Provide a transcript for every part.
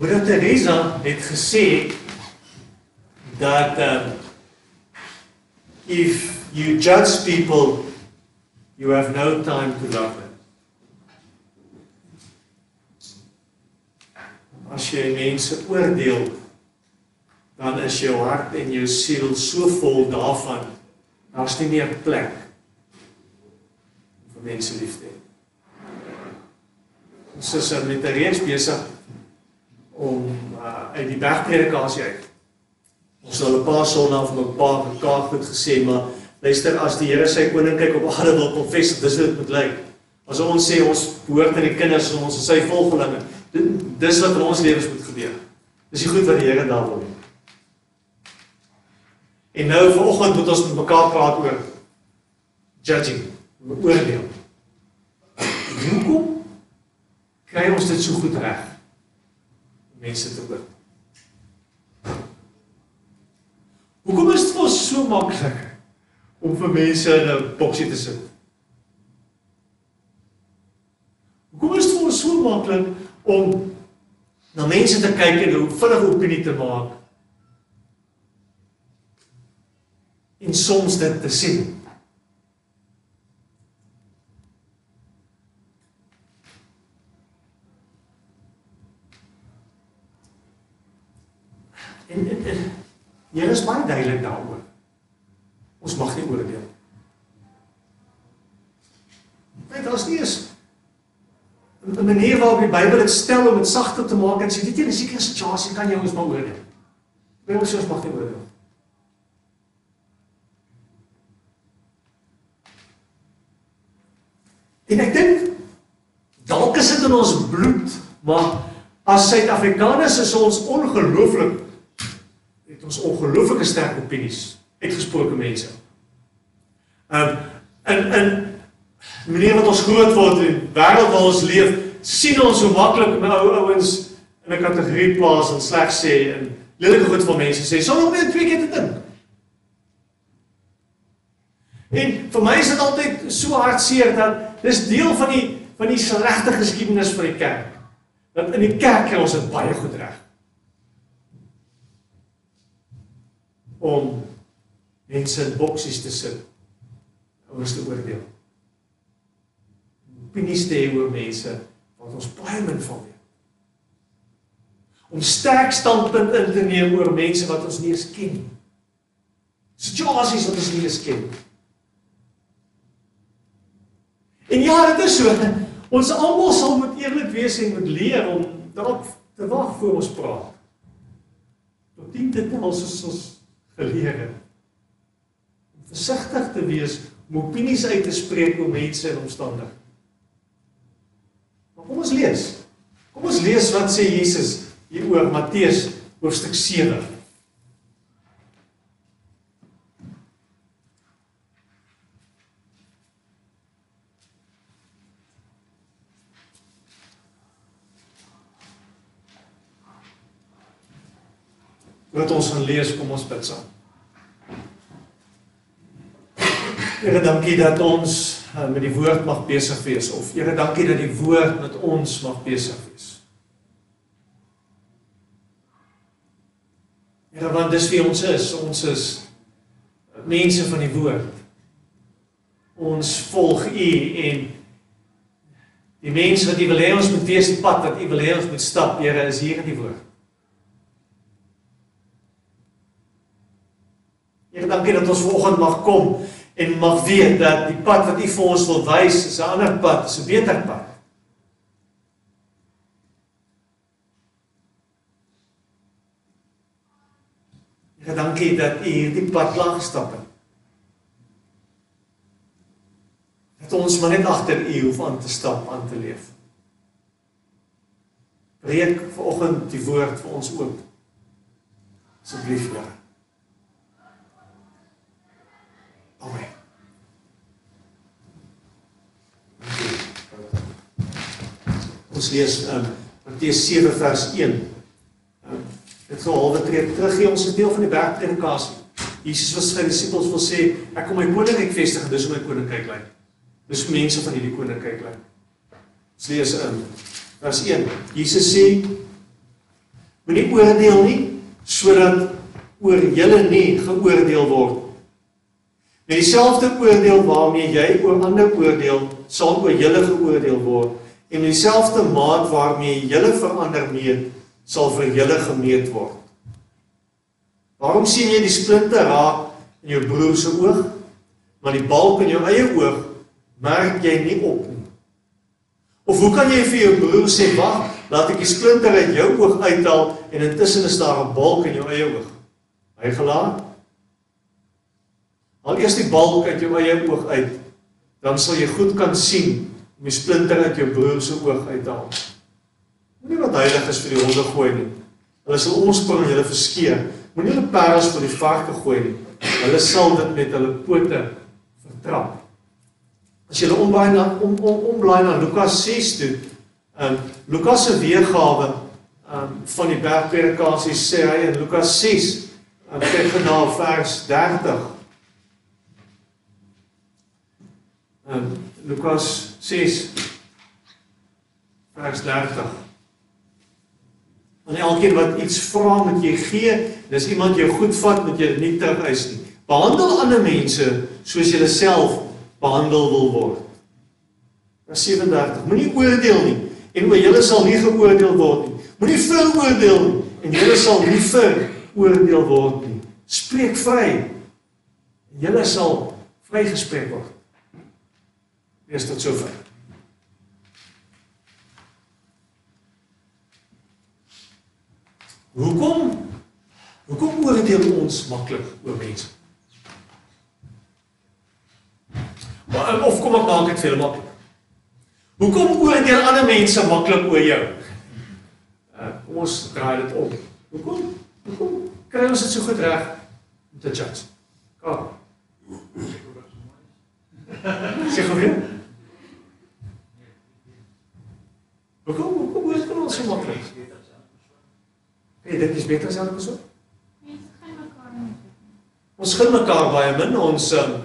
Moeder Teresa het gesê dat um, if you judge people you have no time to love them. As jy mense oordeel, dan is jou hart en jou siel so vol daarvan, daar's nie meer plek vir mense lief te hê. Ons is met 'n reeks besig om uh, uit die bergpredikasie uit. Ons het al 'n paar sonnae van 'n paar mekaar goed gesê, maar luister as die Here sy koninkryk op aarde wil vestig, dis hoe dit moet lyk. As ons sê ons behoort aan die kinders en ons is sy volgelinge, dis wat in ons lewens moet gebeur. Dis die goed wat die Here daar wil. En nou vanoggend moet ons met mekaar praat oor judging, oordeel. Hoekom kry ons dit so goed reg? Mense te oordeel. Hoekom is dit vir ons so maklik om vir mense in 'n boksie te sit? Hoekom is dit vir ons so maklik om na mense te kyk en 'n vinnige opinie te maak? En soms dit te sien. En, en, en Here is baie duidelik daaroor. Ons mag nie oordeel. Net as nie is 'n manier waarop die Bybel dit stel om dit sagter te maak en sê weet jy in 'n sekere situasie kan jy ons maar oordeel. Bybel sê ons mag nie oordeel. En ek dink dalk is dit in ons bloed, maar as Suid-Afrikaners is ons ongelooflik ons ongelooflike sterk opinies uitgesproke mense. Um in in manier wat ons groot word en wêreld waar ons leef, sien ons hoe maklik my ou ouens in 'n kategorie plaas en sleg sê en lelike goed van mense sê sonder om net twee keer te dink. En vir my is dit altyd so hartseer dat dis deel van die van die slegte geskiedenis van die kerk. Dat in die kerk kry ons dit baie goed reg. Om mense in boksies te sit om ons te oordeel. Opinies te hê oor mense wat ons baie min van weet. Om sterk standpunt in te neem oor mense wat ons nie eens ken nie. Situasies wat ons nie eens ken nie. En ja, dit is so. Ons almal sal moet eerlik wees en moet leer om daarop te wag voor ons praat. Tot dien dit ons ons het. Om versigtig te wees om opinies uit te spreek oor mense en omstandighede. Maar kom ons lees. Kom ons lees wat sê Jesus hier oor Matteus hoofstuk 7. Wat ons gaan lees, kom ons bid saam. Here, dankie dat ons uh, met die woord mag besig wees of Here, dankie dat die woord met ons mag besig wees. Here, want dis wie ons is. Ons is mense van die woord. Ons volg U en die mense wat U wil hê ons moet wees, die pad wat U wil hê ons moet stap, Here, is hier in die woord. Here, dankie dat ons vanoggend mag kom en mag weet dat die pad wat U vir ons wil wys, is 'n ander pad, is 'n beter pad. Here, dankie dat U hierdie pad lank gestap het. Dat ons maar net agter U hoef aan te stap, aan te leef. Breek vanoggend die woord vir ons oop. Asseblief, Here. Ons lees um, Matteus 7 vers 1. Um, dit sou halwe tree terug gee ons 'n deel van die bergpredikasie. Jesus was sy disippels wil sê ek kom my koninkryk vestig en dis hoe my koninkryk lyk. Dis mense van hierdie koninkryk lyk. Ons lees in um, vers 1. Jesus sê Moenie oordeel nie sodat oor julle nie geoordeel word. Met dieselfde oordeel waarmee jy oor ander oordeel, sal oor julle geoordeel word en dieselfde maat waarmee julle verander meet, sal vir julle gemeet word. Waarom sien jy die splinte raak in jou broer se oog, maar die balk in jou eie oog merk jy nie op nie? Of hoe kan jy vir jou broer sê, "Wag, laat ek die splinter uit jou oog uithaal en intussen is daar 'n balk in jou eie oog?" Hy gelaat. Al eers die balk uit jou eie oog uit, dan sal jy goed kan sien om die splinter uit jou broer se oog uit te haal. Moenie wat heilig is vir die honde gooi nie. Hulle sal omspring en hulle verskeer. Moenie hulle parels vir die varke gooi nie. Hulle sal dit met hulle pote vertrap. As jy omblaai na om om omblaai na Lukas 6 toe, ehm um, Lukas se weergawe ehm um, van die bergpredikasie sê hy in Lukas 6, um, kyk na vers 30. Um, Lukas 6 vers 30. En elkeen wat iets vra, moet jy gee. Dis iemand jou goed vat, moet jy dit nie terugeis nie. Behandel ander mense soos jy jouself behandel wil word. Vers 37. Moenie oordeel nie en oor julle sal nie geoordeel word nie. Moenie veroordeel nie en julle sal nie veroordeel word nie. Spreek vry en julle sal vrygespreek word. Wees tot sover. Hoekom hoekom oordeel ons maklik oor mense? Maar of kom ek maak dit vir julle maklik? Hoekom oordeel ander mense maklik oor jou? Uh, kom ons draai dit om. Hoekom? Hoekom kry ons dit so goed reg om te judge? Kom. Sê gou weer. Hoekom hoekom oordeel ons so maklik? Hey, dit is beter as elke persoon. Ons gun mekaar baie min. Ons um,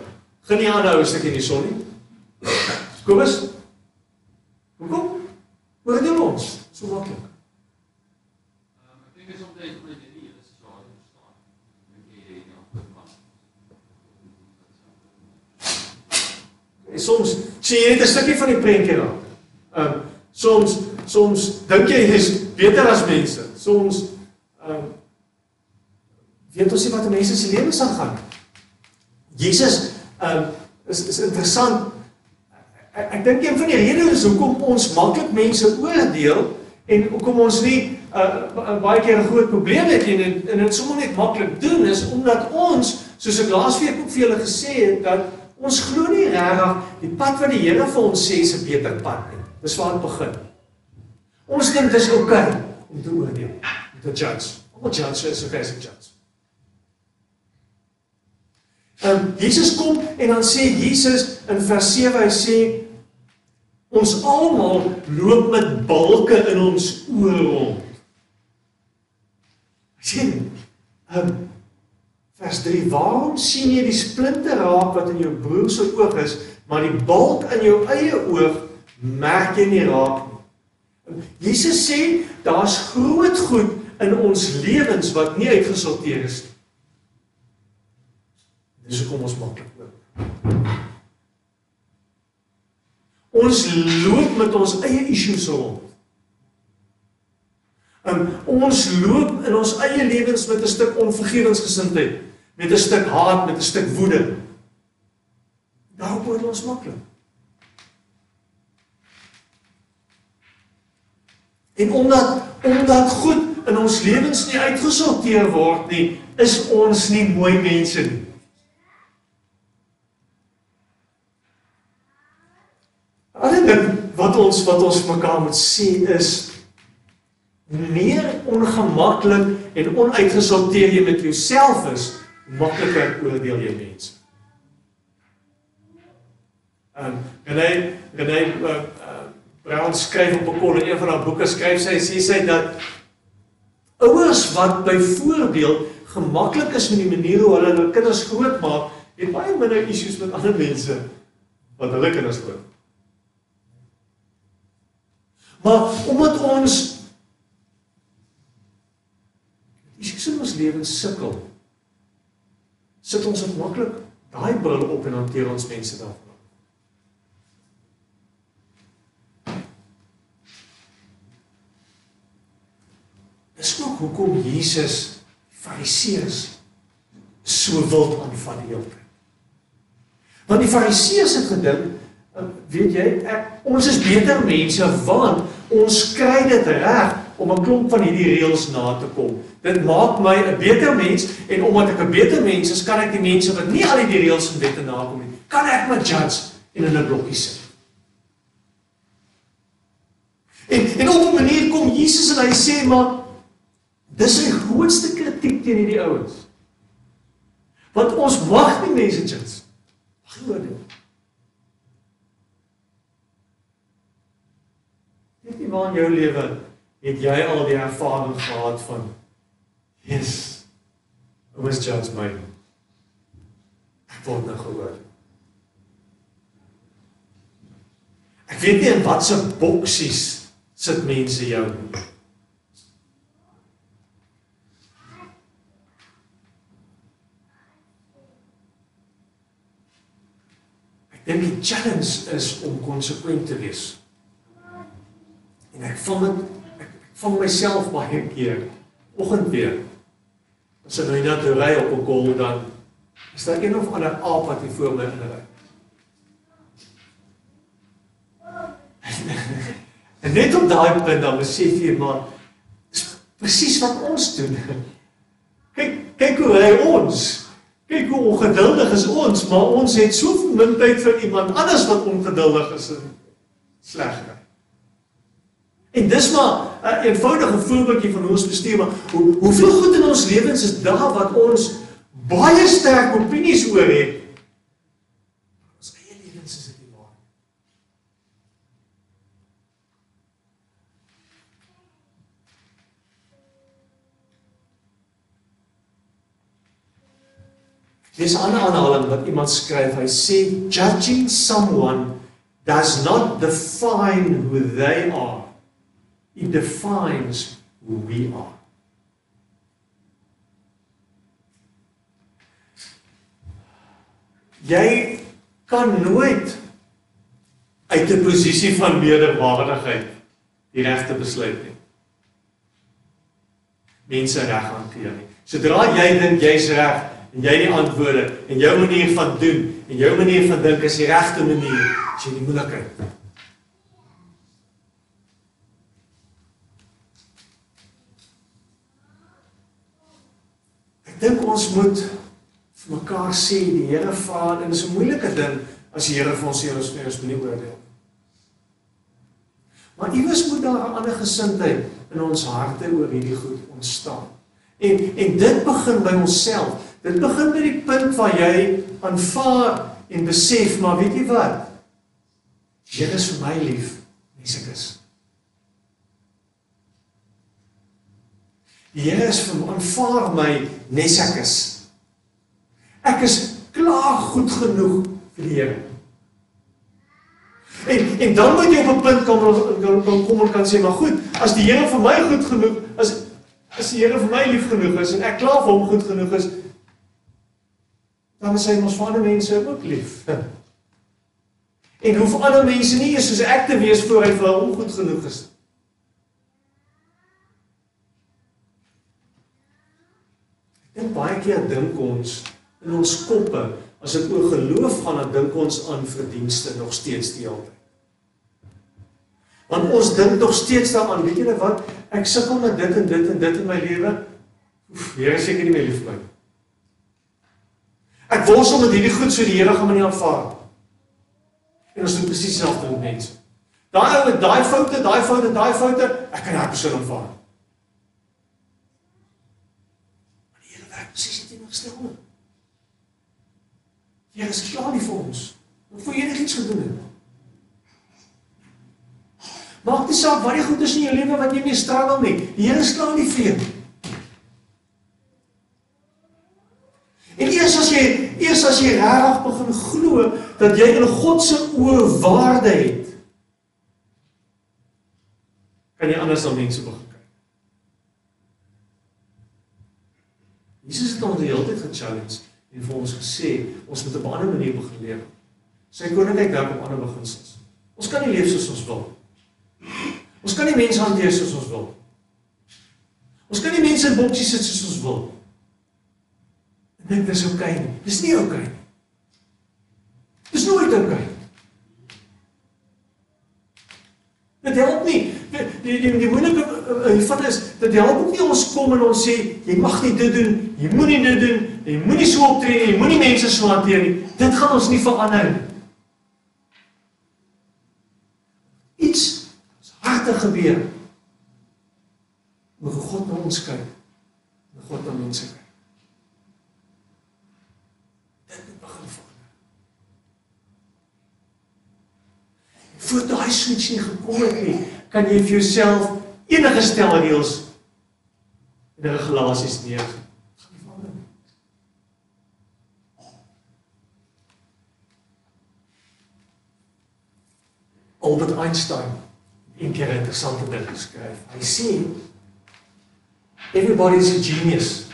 Gaan nie aanhou 'n stukkie in die son nie. Kobus. Hoekom? Hoe doen ons? So maklik. Ehm ek dink dit is om te omdat jy nie is so hard verstaan. Dink jy jy nie op maar. En soms sien jy net 'n stukkie van die prentjie raak. Soms soms dink jy jy's beter as mense. Soms ehm um, weet ons nie wat mense se lewens aangaan. Jesus Ehm um, is is interessant. Ek, ek dink een van die redes hoekom ons maklik mense oordeel en hoekom ons nie uh, baie keer 'n groot probleem het en en dit sommer net maklik doen is omdat ons soos ek laasweek ook vir julle gesê het dat ons glo nie regtig die pad wat die Here vir ons sê is 'n beter pad nie. Dis waar dit begin. Ons dink dis oukei okay om te oordeel, om te judge. Om te judge is 'n basic judge. Ehm um, Jesus kom en dan sê Jesus in vers 7 hy sê ons almal loop met balke in ons oë rond. sien ehm um, vers 3 waarom sien jy die splinte raak wat in jou broer se oog is maar die balk in jou eie oog merk jy nie raak nie. Jesus sê daar's groot goed in ons lewens wat nie uitgesorteer is nie. Dis hoekom ons maklik loop. Ons loop met ons eie issues rond. En ons loop in ons eie lewens met 'n stuk onvergewensgesindheid, met 'n stuk haat, met 'n stuk woede. Daarop word ons maklik. En omdat omdat goed in ons lewens nie uitgesorteer word nie, is ons nie mooi mense nie. Ander ding wat ons wat ons mekaar moet sê is meer ongemaklik en onuitgesorteer jy met jouself is, makliker oordeel jy mense. En en hy en hy uh, Brown skryf op 'n kol in een van haar boeke skryf sy sê sy dat ouers wat byvoorbeeld gemaklik is met die manier hoe hulle hulle kinders grootmaak, het baie minder issues met ander mense wat hulle kinders grootmaak. Maar omdat ons ons lewens sukkel, sit ons op maklik daai bril op en hanteer ons mense daarvan. Dis ook hoekom Jesus Fariseërs so wild aanvat die hele tyd. Want die Fariseërs het gedink, eh, weet jy, ek, ons is beter mense want ons kry dit reg om 'n klomp van hierdie reëls na te kom. Dit maak my 'n beter mens en omdat ek 'n beter mens is, kan ek die mense wat nie al die reëls en wette nakom nie, kan ek my judge en hulle blokkies sit. En en op 'n manier kom Jesus en hy sê maar dis sy grootste kritiek teen hierdie ouens. Want ons mag nie mense judge. Glo dit. Weet jy waar in jou lewe het jy al die ervaring gehad van yes was judge my ek word nou gehoor ek weet nie in watse boksies sit mense jou nie ek dink die challenge is om konsekwent te wees en ek vang dit van myself baie keer oggend weer as ek nou net ry op 'n kol dan is daar een of ander aap wat hier voor my inry. en net op daai punt dan besef jy maar presies wat ons doen. kyk kyk hoe hy ons kyk hoe ongeduldig is ons maar ons het soveel min tyd vir iemand anders wat ongeduldig is en sleg ry. En dis maar 'n uh, eenvoudige voorbeeldjie van hoe ons bestuur, maar hoe hoeveel goed in ons lewens is daar wat ons baie sterk opinies oor het. Ons eie lewens is dit nie waar. Dis 'n ander aanhaling wat iemand skryf. Hy sê judging someone does not define who they are. It defines who we are. Jy kan nooit uit 'n posisie van meerderwaardigheid die regte besluit neem. Mense reg hanteer nie. Sodra jy dink jy's reg en jy die antwoorde en jou manier van doen en jou manier van dink is die regte manier, as jy die moeilikheid Ek dink ons moet vir mekaar sê die Here Vader en dis 'n moeilike ding as die Here vir ons sê ons moet ons nie oordeel. Maar iewers moet daar 'n ander gesindheid in ons harte oor hierdie goed ontstaan. En en dit begin by onsself. Dit begin by die punt waar jy aanvaar en besef maar weet jy wat? Here is vir my lief, nie ek is. Die Here is vir my aanvaar my nes ek is. Ek is klaar goed genoeg vir die Here. En en dan moet jy op 'n punt kom kom kom en kan sê maar goed, as die Here vir my goed genoeg is, as die Here vir my lief genoeg is en ek klaar vir hom goed genoeg is, dan is hy mos vir ander mense ook lief. En hoef ander mense nie eers soos ek te wees voor hy vir hom goed genoeg is nie. En baie keer dink ons in ons koppe as dit oor geloof gaan, dan dink ons aan verdienste nog steeds die hele tyd. Want ons dink nog steeds daaraan, weet julle wat? Ek sukkel met dit en dit en dit in my lewe. Oef, Here seker nie meer lief vir my. Ek worstel met hierdie goed so die Here gaan my nie aanvaar. En ons doen presies dieselfde met mense. Daai ou met daai foute, daai foute, daai foute, ek kan daai persoon aanvaar. presies dit teenoorgestelde. Jy is klaar nie vir ons. Wat voor enigiets gedoen het. Maak nie saak wat die goed is in jou lewe wat jy mee struggle nie. Die Here is klaar nie vir jou. En eers as jy eers as jy regtig begin glo dat jy in God se oë waarde het, kan jy anders dan mense begin gechallenge en vir ons gesê ons moet op 'n ander manier begin leef. Sy koninkryk werk op ander beginsels. Ons kan nie leef soos ons wil. Ons kan nie mense hanteer soos ons wil. Ons kan nie mense in boksies sit soos ons wil. Dink dis oukei okay nie. Dis nie oukei okay nie. Dis nooit oukei. Okay. Dit help nie. Die die die, die moeilike uh, die feit is dat dit help ook nie ons kom en ons sê jy mag nie dit doen, jy moenie dit doen, jy moenie so optree nie, jy moenie mense so hanteer nie. Dit gaan ons nie verander nie. Iets is harte gebeur. Moet God na ons kyk. Moet God na mense kyk. Dit moet begin verander. Voor daai switch nie gekom het nie, kan jy vir jouself enige stel reëls en regulasies neer. Albert Einstein een keer 'n interessante ding geskryf. Hy sê everybody is a genius.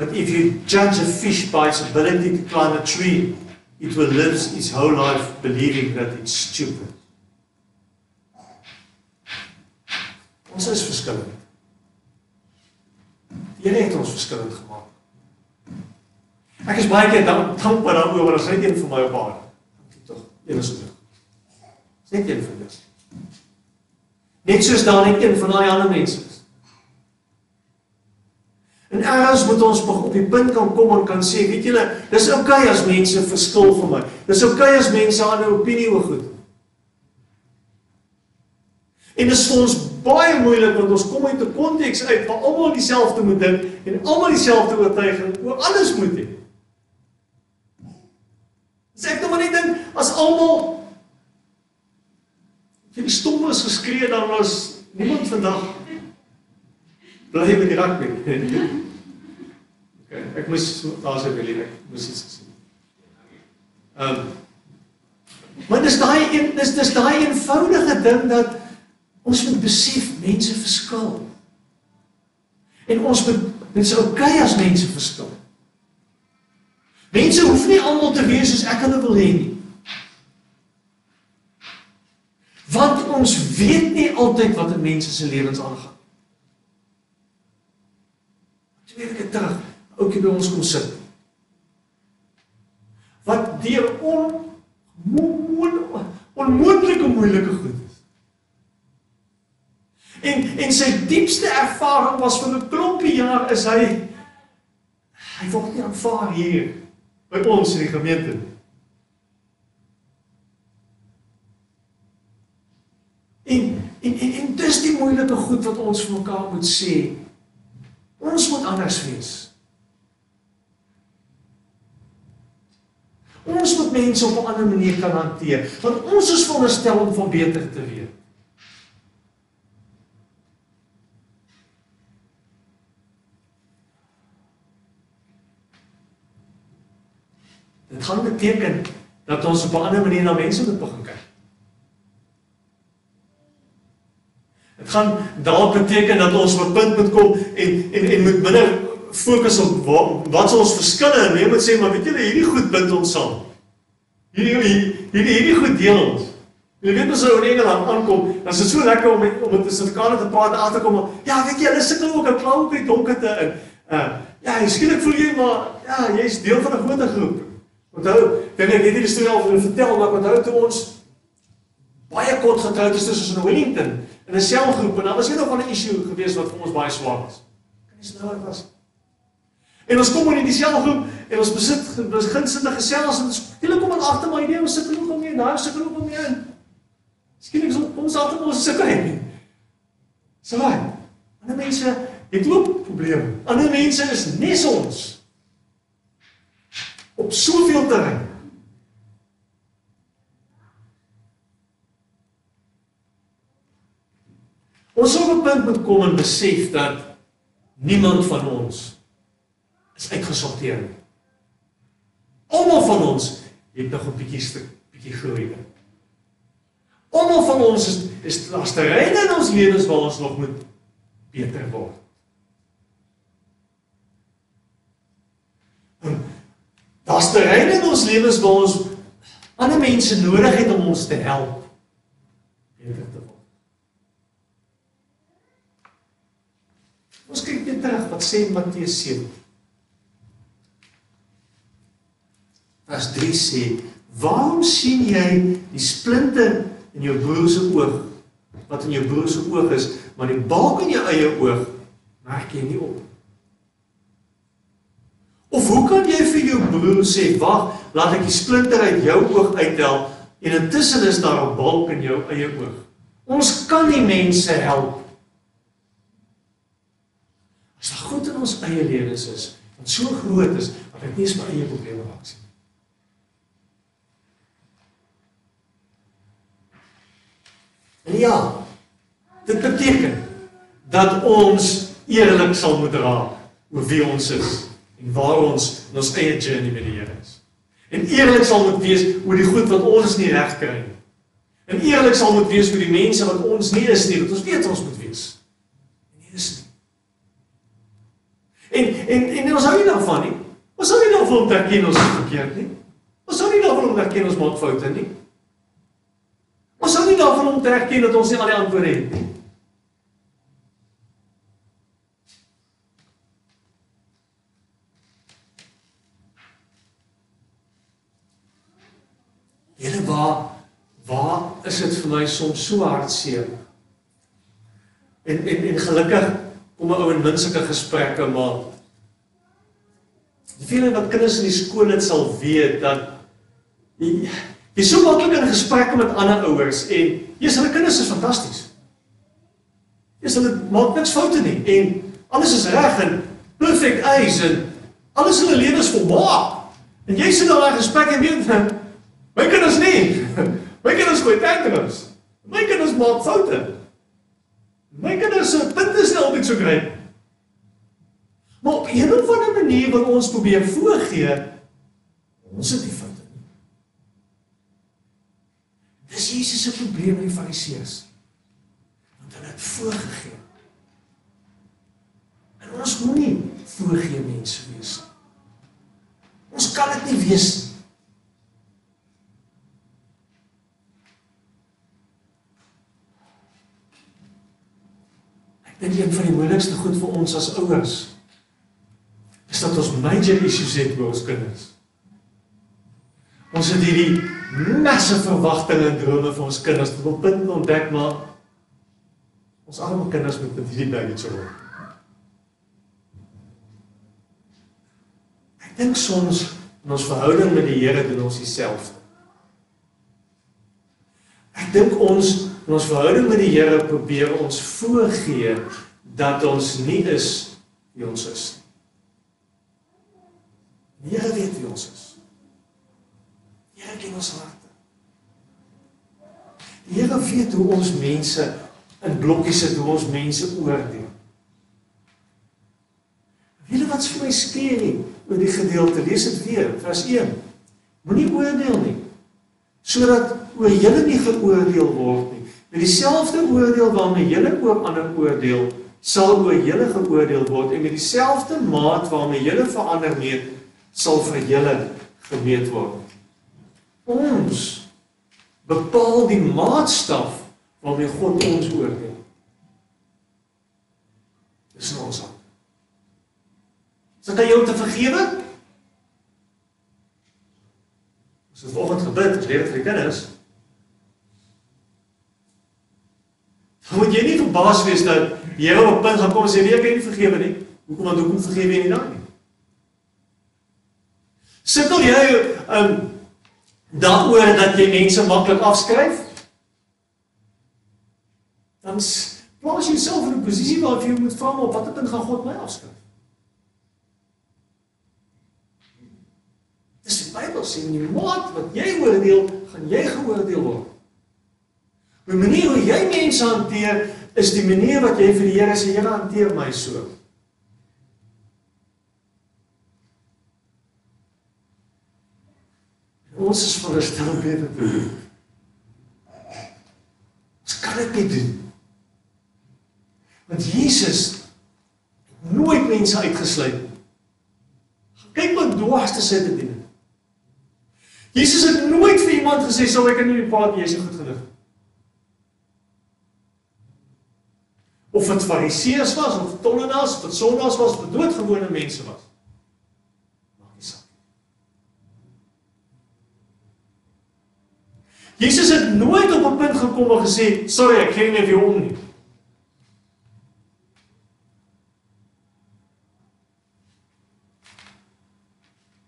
But if you judge a fish by its ability to climb a tree, it will live its whole life believing that it's stupid. Ons is verskillend. Die Here het ons verskillend gemaak. Ek is baie keer dank dankbaar daaroor as hy een vir my op aarde. Dankie tog. Een is genoeg. Net een van dit. Net soos daar net een van daai ander mense is. En eers moet ons op die punt kan kom en kan sê, weet julle, dis oukei okay as mense verskil van my. Dis oukei okay as mense 'n ander opinie oor goed. En dit is vir ons baie moeilik want ons kom uit 'n konteks uit waar almal dieselfde moet dink en almal dieselfde oortuiging oor alles moet hê. Sê ek nou maar net dink as almal jy die stomme is geskree dan was niemand vandag bly met die rugby. okay, ek moes daar's 'n bietjie ek moes iets gesê. Ehm um, Maar dis daai een dis dis daai eenvoudige ding dat Ons moet besef mense verskil. En ons moet dit is oukei okay as mense verskil. Mense hoef nie almal te wees soos ek hulle wil hê nie. Want ons weet nie altyd wat in mense se lewens aangaan. Twee weke terug, ouetjie by ons kom sit. Wat deur on onmoontlike moeilike goed En en sy diepste ervaring was vir 'n klompie jaar is hy hy word nie aanvaar hier by ons in die gemeente nie. En en en, en dis die moeilike goed wat ons vir mekaar moet sê. Ons moet anders wees. Ons moet mense op 'n ander manier kan hanteer, want ons is veronderstel om van beter te weet. Dit gaan beteken dat ons op 'n ander manier na mense moet begin kyk. Dit gaan dalk beteken dat ons op 'n punt moet kom en en en moet minder fokus op wat, wat ons verskille en jy moet sê maar weet julle hierdie goed bind ons saam. Hierdie hierdie hierdie goed deel ons. Jy weet mos ou in Engeland aankom, dan is dit so lekker om om met die Suid-Afrikaners te praat en agter kom. Ja, weet jy, hulle sukkel ook 'n klou op die donkerte in. Uh ja, skielik voel jy maar ja, jy's deel van 'n groter groep. Onthou, dink ek het hierdie storie al vir julle vertel, maar onthou toe ons baie kort getroud is tussen in Wellington in 'n selgroep en daar was eendag 'n issue gewees wat vir ons baie swaar was. Kan jy nou was? En ons kom in die selgroep en ons besit sit en gesels en ons hele kom aan agter maar idee ons sit genoeg om hier, daar sit genoeg om hier in. Skielik ons ons agter ons sukkel nie. So, ander mense het ook probleme. Ander mense is nes ons op soveel terrein. Ons sou op 'n punt moet kom en besef dat niemand van ons is uitgesorteer nie. Almal van ons het nog 'n bietjie stuk bietjie groei. Almal van ons is is lasterryne in ons lewens waar ons nog moet beter word. Daar's terreine in ons lewens waar ons ander mense nodig het om ons te help beter te word. Ons kyk net terug wat sê Matteus 7. Vers 3 sê: "Waarom sien jy die splinter in jou broer se oog wat in jou broer se oog is, maar die balk in jou eie oog merk jy nie op?" Of hoe kan jy vir jou broer sê: "Wag, laat ek die splinter uit jou oog uittel en intussen is daar 'n balk in jou eie oog?" Ons kan nie mense help as daar goed in ons eie lewens is wat so groot is dat ek nie eens my eie probleme raak sien. En ja, dit beteken dat ons eerlik sal moet raak oor wie ons is en waar ons in ons eie journey met die Here is. En eerlik sal moet wees oor die goed wat ons nie reg kry nie. En eerlik sal moet wees vir die mense wat ons nie is nie, wat ons weet ons moet wees. En nie is nie. En en en ons hou nie daarvan nie. Ons hou nie daarvan om te erken ons is verkeerd nie. Ons hou nie daarvan om te erken ons maak foute nie. Ons hou nie daarvan om te erken dat ons nie al die antwoorde het nie. Here waar waar is dit vir my soms so hartseer? En en en gelukkig kom 'n ou in min sulke gesprekke maar die feeling wat kinders in die skool net sal weet dat jy, jy so maklik in gesprekke met ander ouers en jy's hulle kinders is fantasties. Jy's hulle maak niks foute nie en alles is reg en perfect eyes en alles in hulle lewens volmaak. En jy sit daar in gesprek en weet my kinders nie. My kinders gooi tantrums. My kinders maak foute. Kinders se punte is nie altyd so gry. Maar op 'n of ander manier wil ons probeer voorgee ons het die foute nie. Dis Jesus se probleem met die Fariseërs. Want hulle het voorgegee. En ons moenie voorgee mense wees nie. Ons kan dit nie wees nie. Een van die moeilikste goed vir ons as ouers is dat ons major issues het met ons kinders. Ons het hierdie massive verwagtinge en drome vir ons kinders tot op punt ontdek maar ons arme kinders moet met hierdie baggage word. Ek dink soms in ons verhouding met die Here doen ons dieselfde. Ek dink ons in ons verhouding met die Here probeer ons voorgee dat ons nie is wie ons is nie. Die Here weet wie ons is. Die Here ken ons harte. Die Here weet hoe ons mense in blokkies sit, hoe ons mense oordeel. Weet jy wat's vir my skeer oor die gedeelte? Lees dit weer, vers 1. Moenie oordeel nie sodat oor julle nie geoordeel word nie. Met dieselfde oordeel waarmee julle oor ander oordeel, sal oor julle geoordeel word en met dieselfde maat waarmee julle verander meet, sal vir julle gemeet word. Ons bepaal die maatstaf waarmee God ons oordeel. Dis nou ons aan jou om te vergewe? Ons vanoggend gebid, ons leer dit vir die kinders. Dan moet jy nie verbaas wees dat die Here op punt gaan kom en sê, "Nee, ek kan nie vergewe nie." Hoekom want hoekom vergewe jy nie dan nie? Sukkel jy um daaroor dat jy mense maklik afskryf? Dan plaas jy jouself in 'n posisie waar jy moet vra op watter punt gaan God my afskryf? Dis die Bybel sê in die maat wat jy oordeel, gaan jy geoordeel word. Die manier hoe jy mense hanteer is die manier wat jy vir die Here sê, Here hanteer my so. Ons is veronderstel om beter te doen. Ons kan dit nie doen. Want Jesus nooit mense uitgesluit nie. Kyk wat dwars te sit te dien. Jesus het nooit vir iemand gesê sal ek in die paad jy is goed genoeg. Of dit fariseërs was of tollenaars of dit sondaars was of doodgewone mense was. Maak nie saak. Jesus het nooit op 'n punt gekom en gesê, "Sorry, ek gee nie vir jou om nie."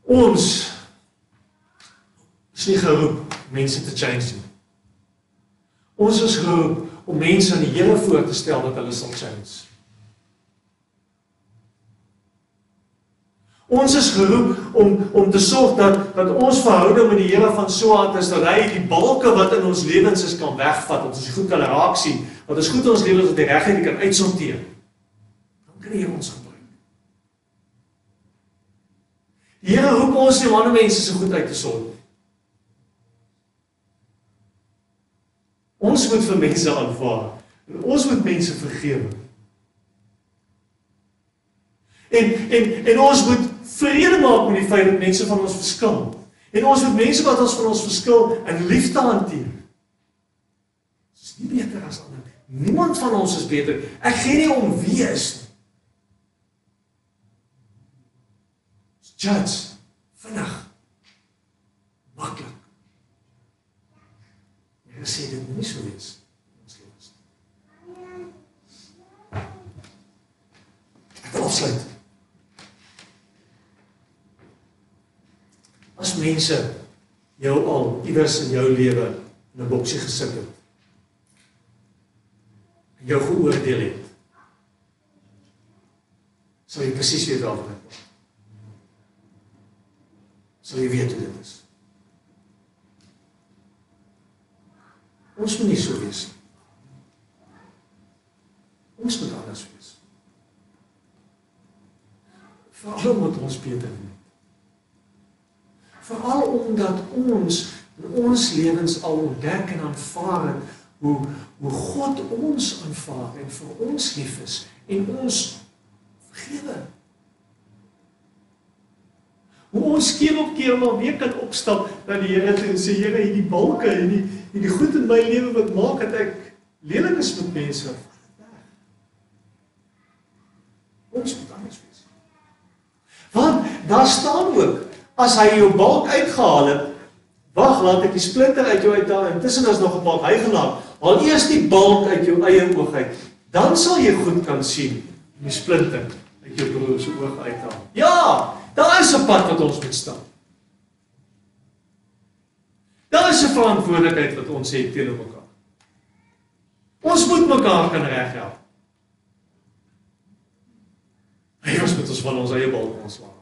Ons is nie geroep mense te change nie. Ons is geroep om mense aan die Here voor te stel dat hulle sal change. Ons is geroep om om te sorg dat dat ons verhouding met die Here van so aard is dat hy die balke wat in ons lewens is kan wegvat, dat ons goed kan raak sien, dat ons goed ons lewens op die regte kan uitsorteer. Dan kan Here ons gebruik. Die Here roep ons nie om ander mense se goed uit te sort. Ons moet vir mense aanvaar. Ons moet mense vergewe. En en en ons moet vrede maak met die feit dat mense van ons verskil. En ons moet mense wat ons van ons verskil in liefde hanteer. Ons is nie beter as ander. Niemand van ons is beter. Ek gee nie om wie is nie. Judge vinnig maklik. Jy sê dit moet nie so wees ons lewens. Ek wil afsluit. As mense jou al iewers in jou lewe in 'n boksie gesit het. En jou geoordeel het. Sal jy presies weet waarvan ek praat. Sal jy weet hoe dit is. Ons moet nie so wees nie. Ons moet anders wees. Veral moet ons beter weet. Veral omdat ons in ons lewens al ontdek en aanvaar het hoe hoe God ons aanvaar en vir ons lief is en ons vergewe. Hoe ons keer op keer maar weer kan opstap na die Here toe en sê Here, hierdie balke, hierdie hierdie goed in my lewe wat maak dat ek lelik is met mense. Ons moet anders wees. Want daar staan ook as hy jou balk uitgehaal het, wag, laat ek die splinter uit jou uithaal. Intussen is nog 'n paar bygelaat. Haal eers die balk uit jou eie oog uit. Dan sal jy goed kan sien die splinter uit jou broer se oog uithaal. Ja, daar is 'n pad wat ons moet stap. Daar is 'n verantwoordelikheid wat ons het teenoor mekaar. Ons moet mekaar kan reghelp. Hy was met ons van ons eie balk ontslaa.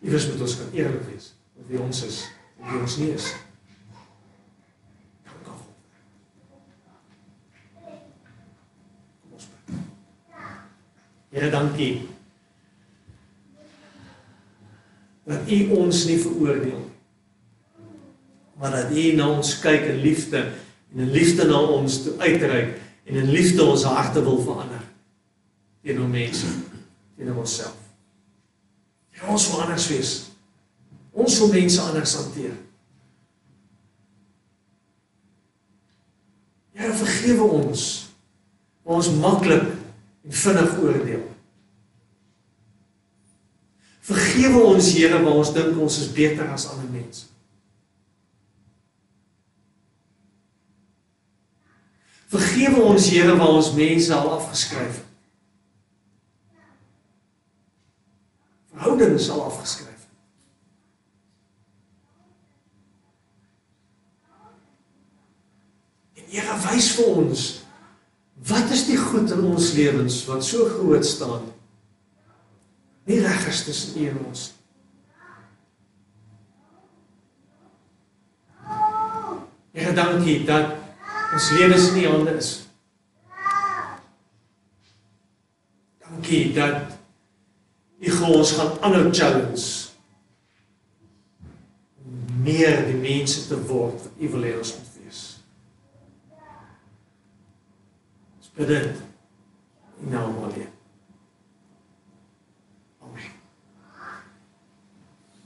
Iewers moet ons kan eerlik wees oor wie ons is en wie ons nie is. Ons. Here, dankie. Dat U ons nie veroordeel nie. Maar dat U na ons kyk in liefde en in liefde na ons toe uitreik en in liefde ons harte wil verander teenoor mense, teenoor onsself. Ja, ons wil anders wees. Ons wil mense anders hanteer. Ja, vergewe ons. Waar ons maklik en vinnig oordeel. Vergewe ons Here waar ons dink ons is beter as ander mense. Vergewe ons Here waar ons mense al afgeskryf het. Verhoudings al afgeskryf het. En Here wys vir ons wat is die goed in ons lewens wat so groot staan. Nie reg is tussen U en ons. Here dankie dat ons lewens in U hande is. Dankie dat U ons gaan aanhou challenge meer die mense te word wat U wil hê ons moet wees. Ons bid dit in naam van U.